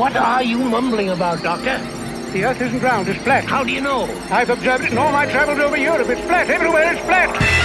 What are you mumbling about, Doctor? The earth isn't round, it's flat. How do you know? I've observed it in all my travels over Europe. It's flat. Everywhere it's flat.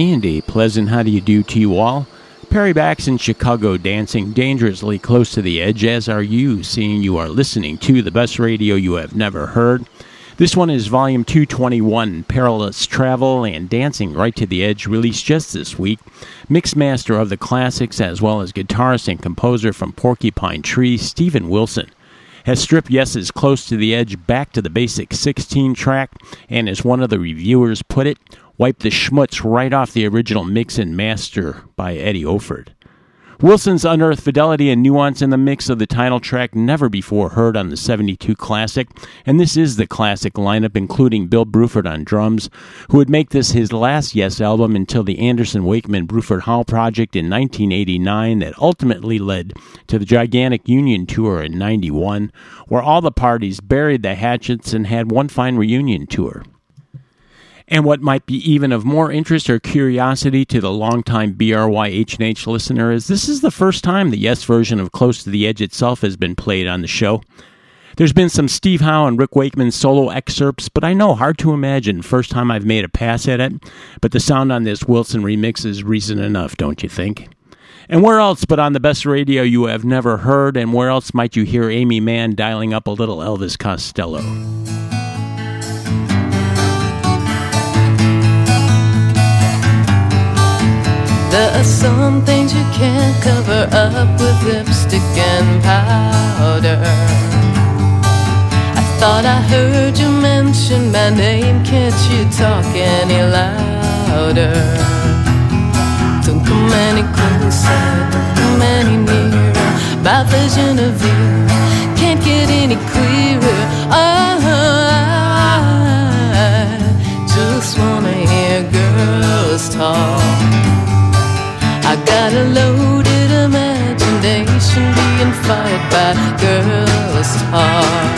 And a pleasant how do you do to you all. Perry Bax in Chicago dancing dangerously close to the edge, as are you, seeing you are listening to the best radio you have never heard. This one is Volume 221, Perilous Travel and Dancing Right to the Edge, released just this week. Mixed master of the classics, as well as guitarist and composer from Porcupine Tree, Steven Wilson has stripped Yes's Close to the Edge back to the basic 16 track, and as one of the reviewers put it, wiped the schmutz right off the original mix and master by Eddy Offord. Wilson's unearthed fidelity and nuance in the mix of the title track never before heard on the 72 Classic, and this is the classic lineup, including Bill Bruford on drums, who would make this his last Yes album until the Anderson Wakeman Bruford Hall project in 1989 that ultimately led to the gigantic Union tour in 91, where all the parties buried the hatchets and had one fine reunion tour. And what might be even of more interest or curiosity to the longtime BRY H&H listener is this is the first time the Yes version of Close to the Edge itself has been played on the show. There's been some Steve Howe and Rick Wakeman solo excerpts, but I know hard to imagine first time I've made a pass at it. But the sound on this Wilson remix is reason enough, don't you think? And where else but on the best radio you have never heard, and where else might you hear Aimee Mann dialing up a little Elvis Costello? There are some things you can't cover up with lipstick and powder. I thought I heard you mention my name. Can't you talk any louder? Don't come any closer, don't come any nearer. My vision of you can't get any clearer. Oh, I just wanna hear girls talk. I got a loaded imagination being fired by girls' talk.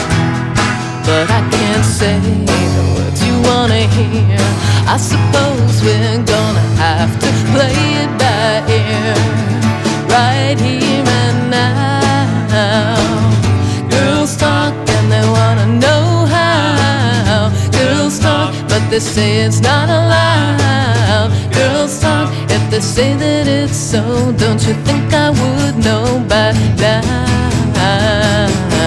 But I can't say the words you wanna hear. I suppose we're gonna have to play it by ear, right here and now. Girls talk and they wanna know they say it's not allowed. Girls talk if they say that it's so, don't you think I would know by now?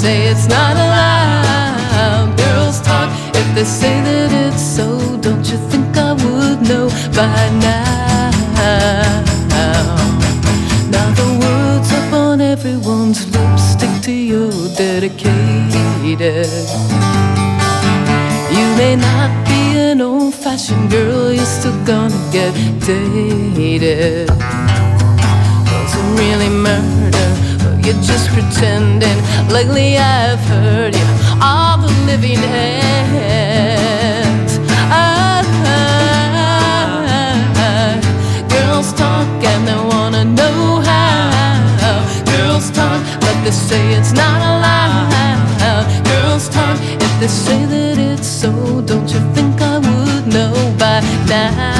Say it's not allowed. Girls talk if they say that it's so. Don't you think I would know by now? Now the words up on everyone's lips stick to you dedicated. You may not be an old fashioned girl, you're still gonna get dated. Wasn't really but you're just pretending. Lately I've heard you all the living hands. Ah, girls talk and they wanna know how. Girls talk, but they say it's not allowed. Girls talk if they say that it's so. Don't you think I would know by now?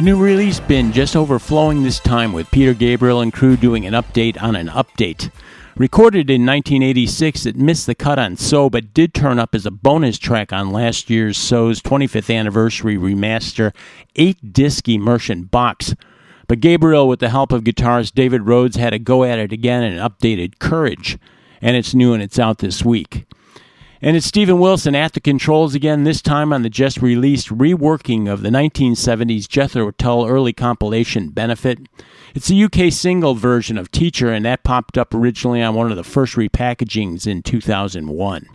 The new release bin just overflowing this time with Peter Gabriel and crew doing an update on an update. Recorded in 1986, it missed the cut on So, but did turn up as a bonus track on last year's So's 25th anniversary remaster 8 disc immersion box. But Gabriel, with the help of guitarist David Rhodes, had a go at it again and updated Courage. And it's new and it's out this week. And it's Steven Wilson at the controls again, this time on the just released reworking of the 1970s Jethro Tull early compilation Benefit. It's a UK single version of Teacher, and that popped up originally on one of the first repackagings in 2001.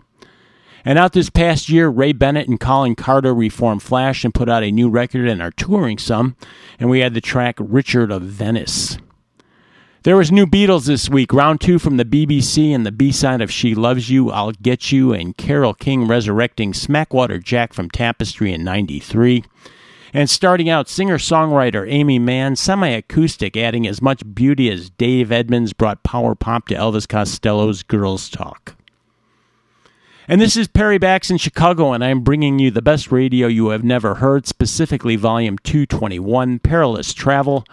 And out this past year, Ray Bennett and Colin Carter reformed Flash and put out a new record and are touring some, and we had the track Richard of Venice. There was new Beatles this week, round two from the BBC and the B-side of She Loves You, I'll Get You, and Carole King resurrecting Smackwater Jack from Tapestry in 93. And starting out, singer-songwriter Aimee Mann, semi-acoustic, adding as much beauty as Dave Edmunds brought power pop to Elvis Costello's Girls Talk. And this is Perry Bax in Chicago, and I'm bringing you the best radio you have never heard, specifically Volume 221, Perilous Travel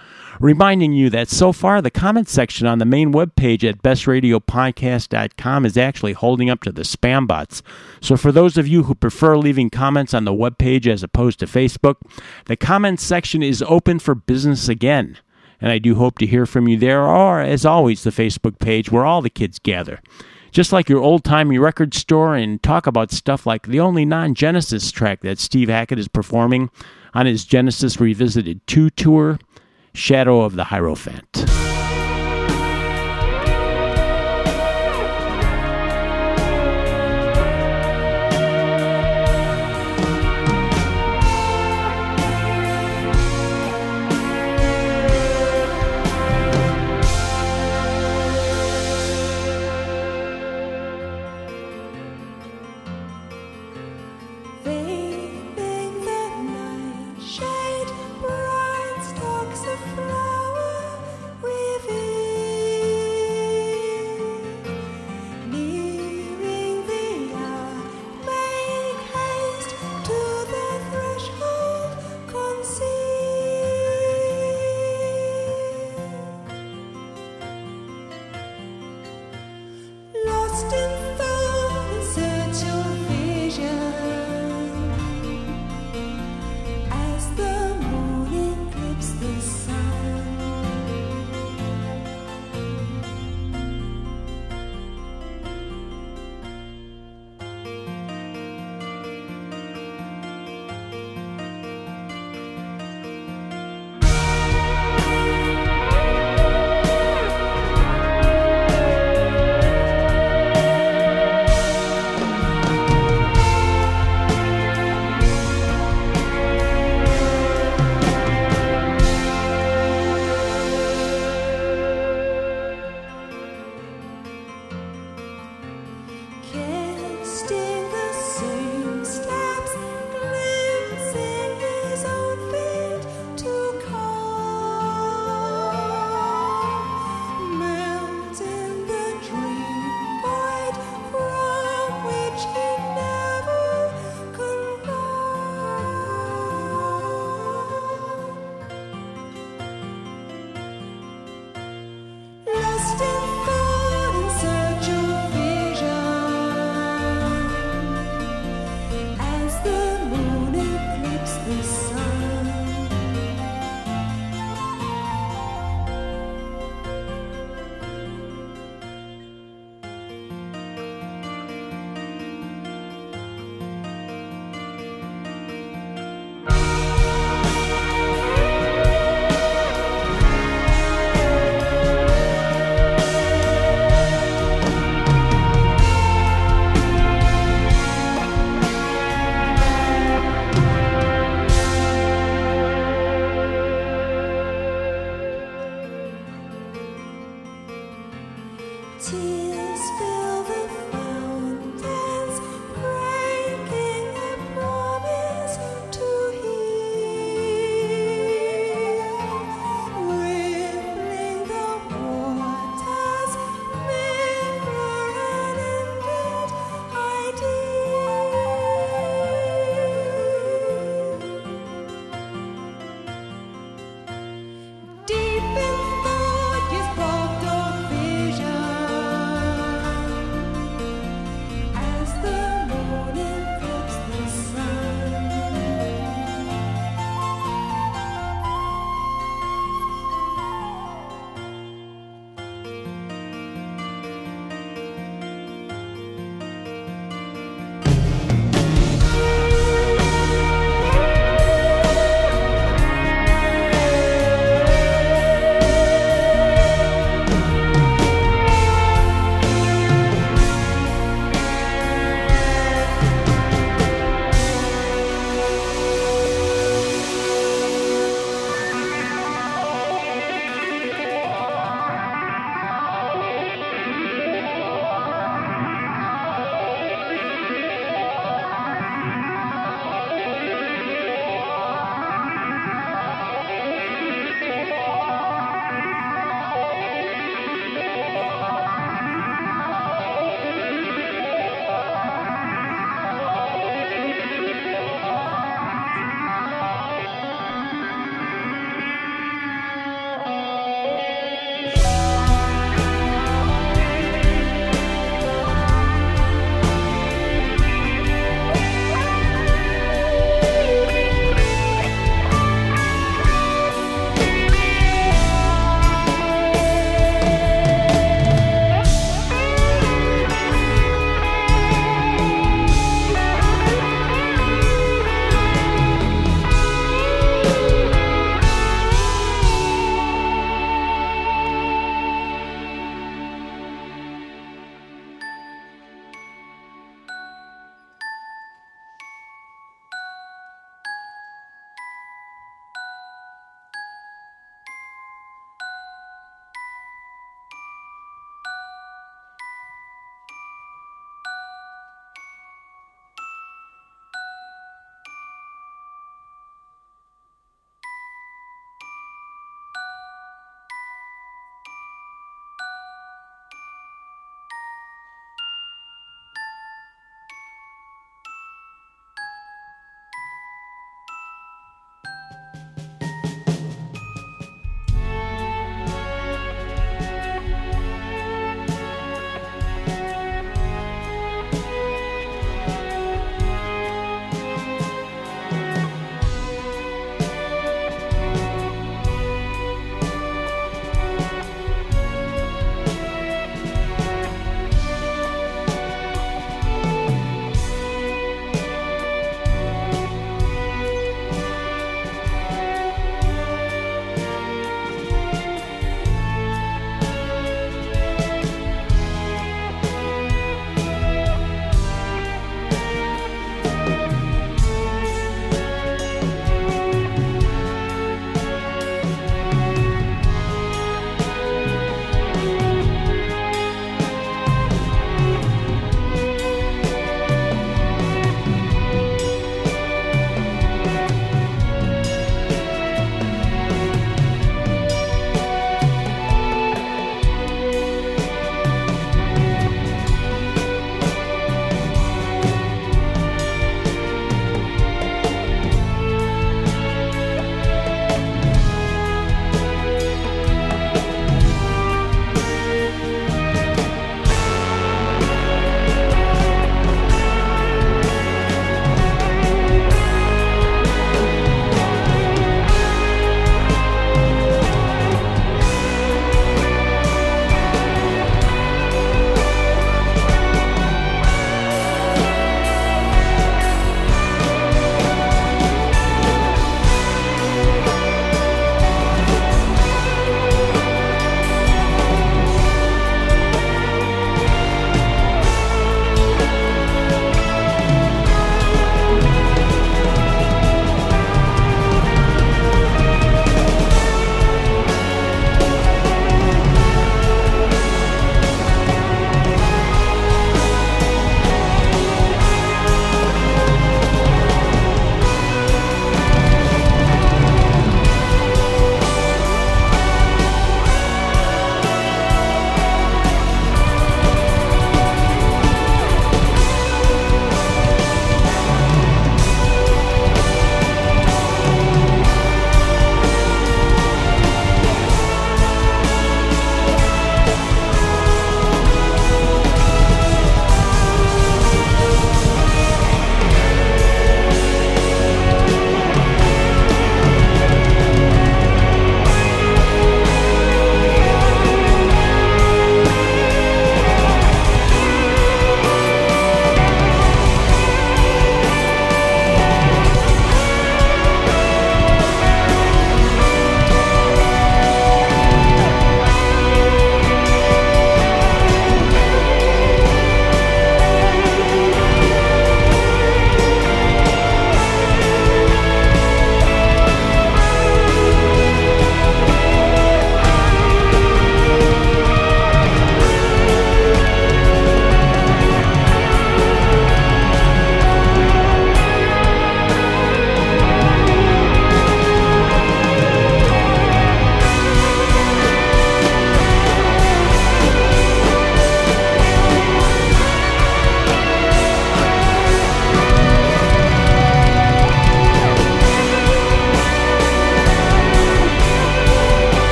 reminding you that so far the comment section on the main webpage at bestradiopodcast.com is actually holding up to the spam bots. So for those of you who prefer leaving comments on the webpage as opposed to Facebook, the comments section is open for business again. And I do hope to hear from you there, or as always, the Facebook page where all the kids gather just like your old timey record store, and talk about stuff like the only non Genesis track that Steve Hackett is performing on his Genesis Revisited 2 tour, Shadow of the Hierophant.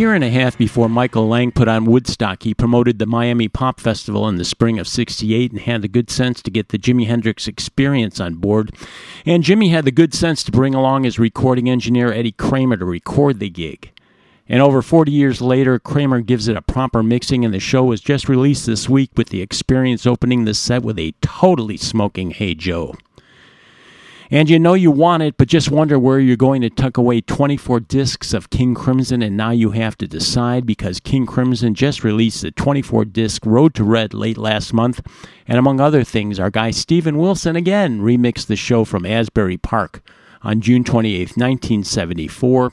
Year and a half before Michael Lang put on Woodstock, he promoted the Miami Pop Festival in the spring of 68 and had the good sense to get the Jimi Hendrix experience on board. And Jimi had the good sense to bring along his recording engineer Eddie Kramer to record the gig. And over 40 years later, Kramer gives it a proper mixing, and the show was just released this week with the experience opening the set with a totally smoking Hey Joe. And you know you want it, but just wonder where you're going to tuck away 24 discs of King Crimson, and now you have to decide because King Crimson just released the 24 disc Road to Red late last month, and among other things, our guy Steven Wilson again remixed the show from Asbury Park on June 28, 1974.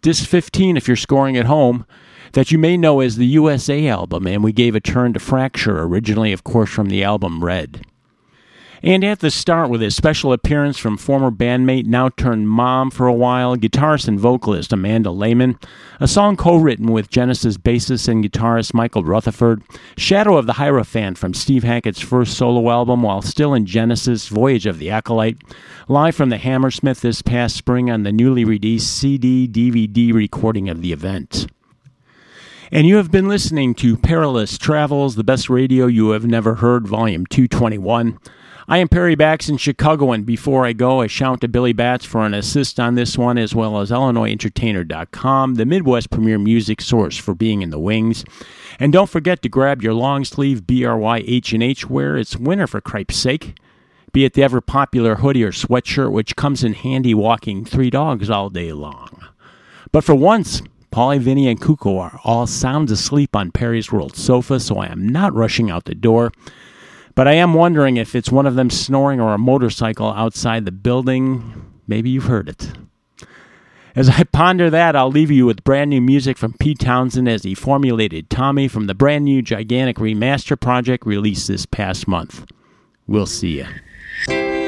Disc 15, if you're scoring at home, that you may know as the USA album, and we gave a turn to Fracture, originally, of course, from the album Red. And at the start, with a special appearance from former bandmate, now turned mom for a while, guitarist and vocalist Amanda Lehmann, a song co written with Genesis bassist and guitarist Michael Rutherford, Shadow of the Hierophant from Steve Hackett's first solo album while still in Genesis, Voyage of the Acolyte, live from the Hammersmith this past spring on the newly released CD DVD recording of the event. And you have been listening to Perilous Travels, the best radio you have never heard, Volume 221. I am Perry Bax in Chicago, and before I go, a shout to Billy Bats for an assist on this one, as well as IllinoisEntertainer.com, the Midwest premier music source for being in the wings. And don't forget to grab your long sleeve BRY H&H wear. It's winter for cripe's sake. Be it the ever popular hoodie or sweatshirt, which comes in handy walking three dogs all day long. But for once, Paulie, Vinny, and Kuko are all sound asleep on Perry's World sofa, so I am not rushing out the door. But I am wondering if it's one of them snoring or a motorcycle outside the building. Maybe you've heard it. As I ponder that, I'll leave you with brand new music from Pete Townshend as he formulated Tommy from the brand new gigantic remaster project released this past month. We'll see you.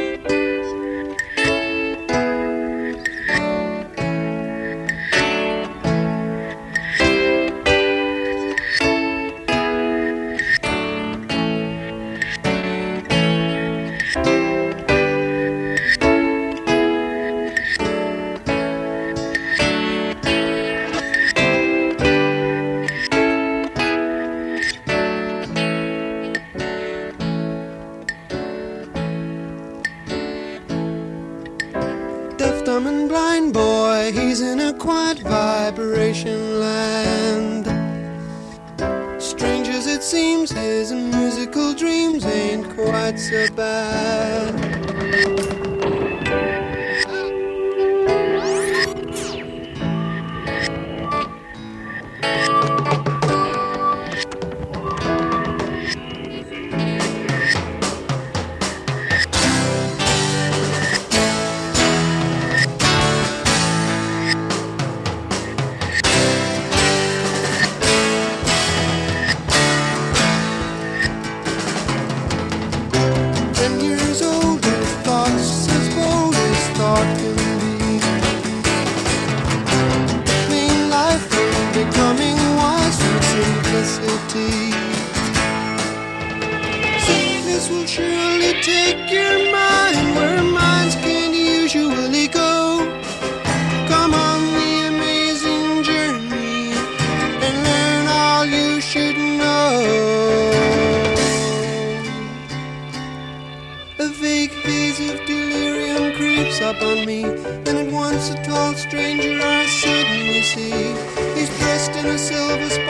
dumb and blind boy, he's in a quiet vibration land. Strange as it seems, his musical dreams ain't quite so bad. up on me. Then at once a tall stranger I suddenly see. He's dressed in a silver.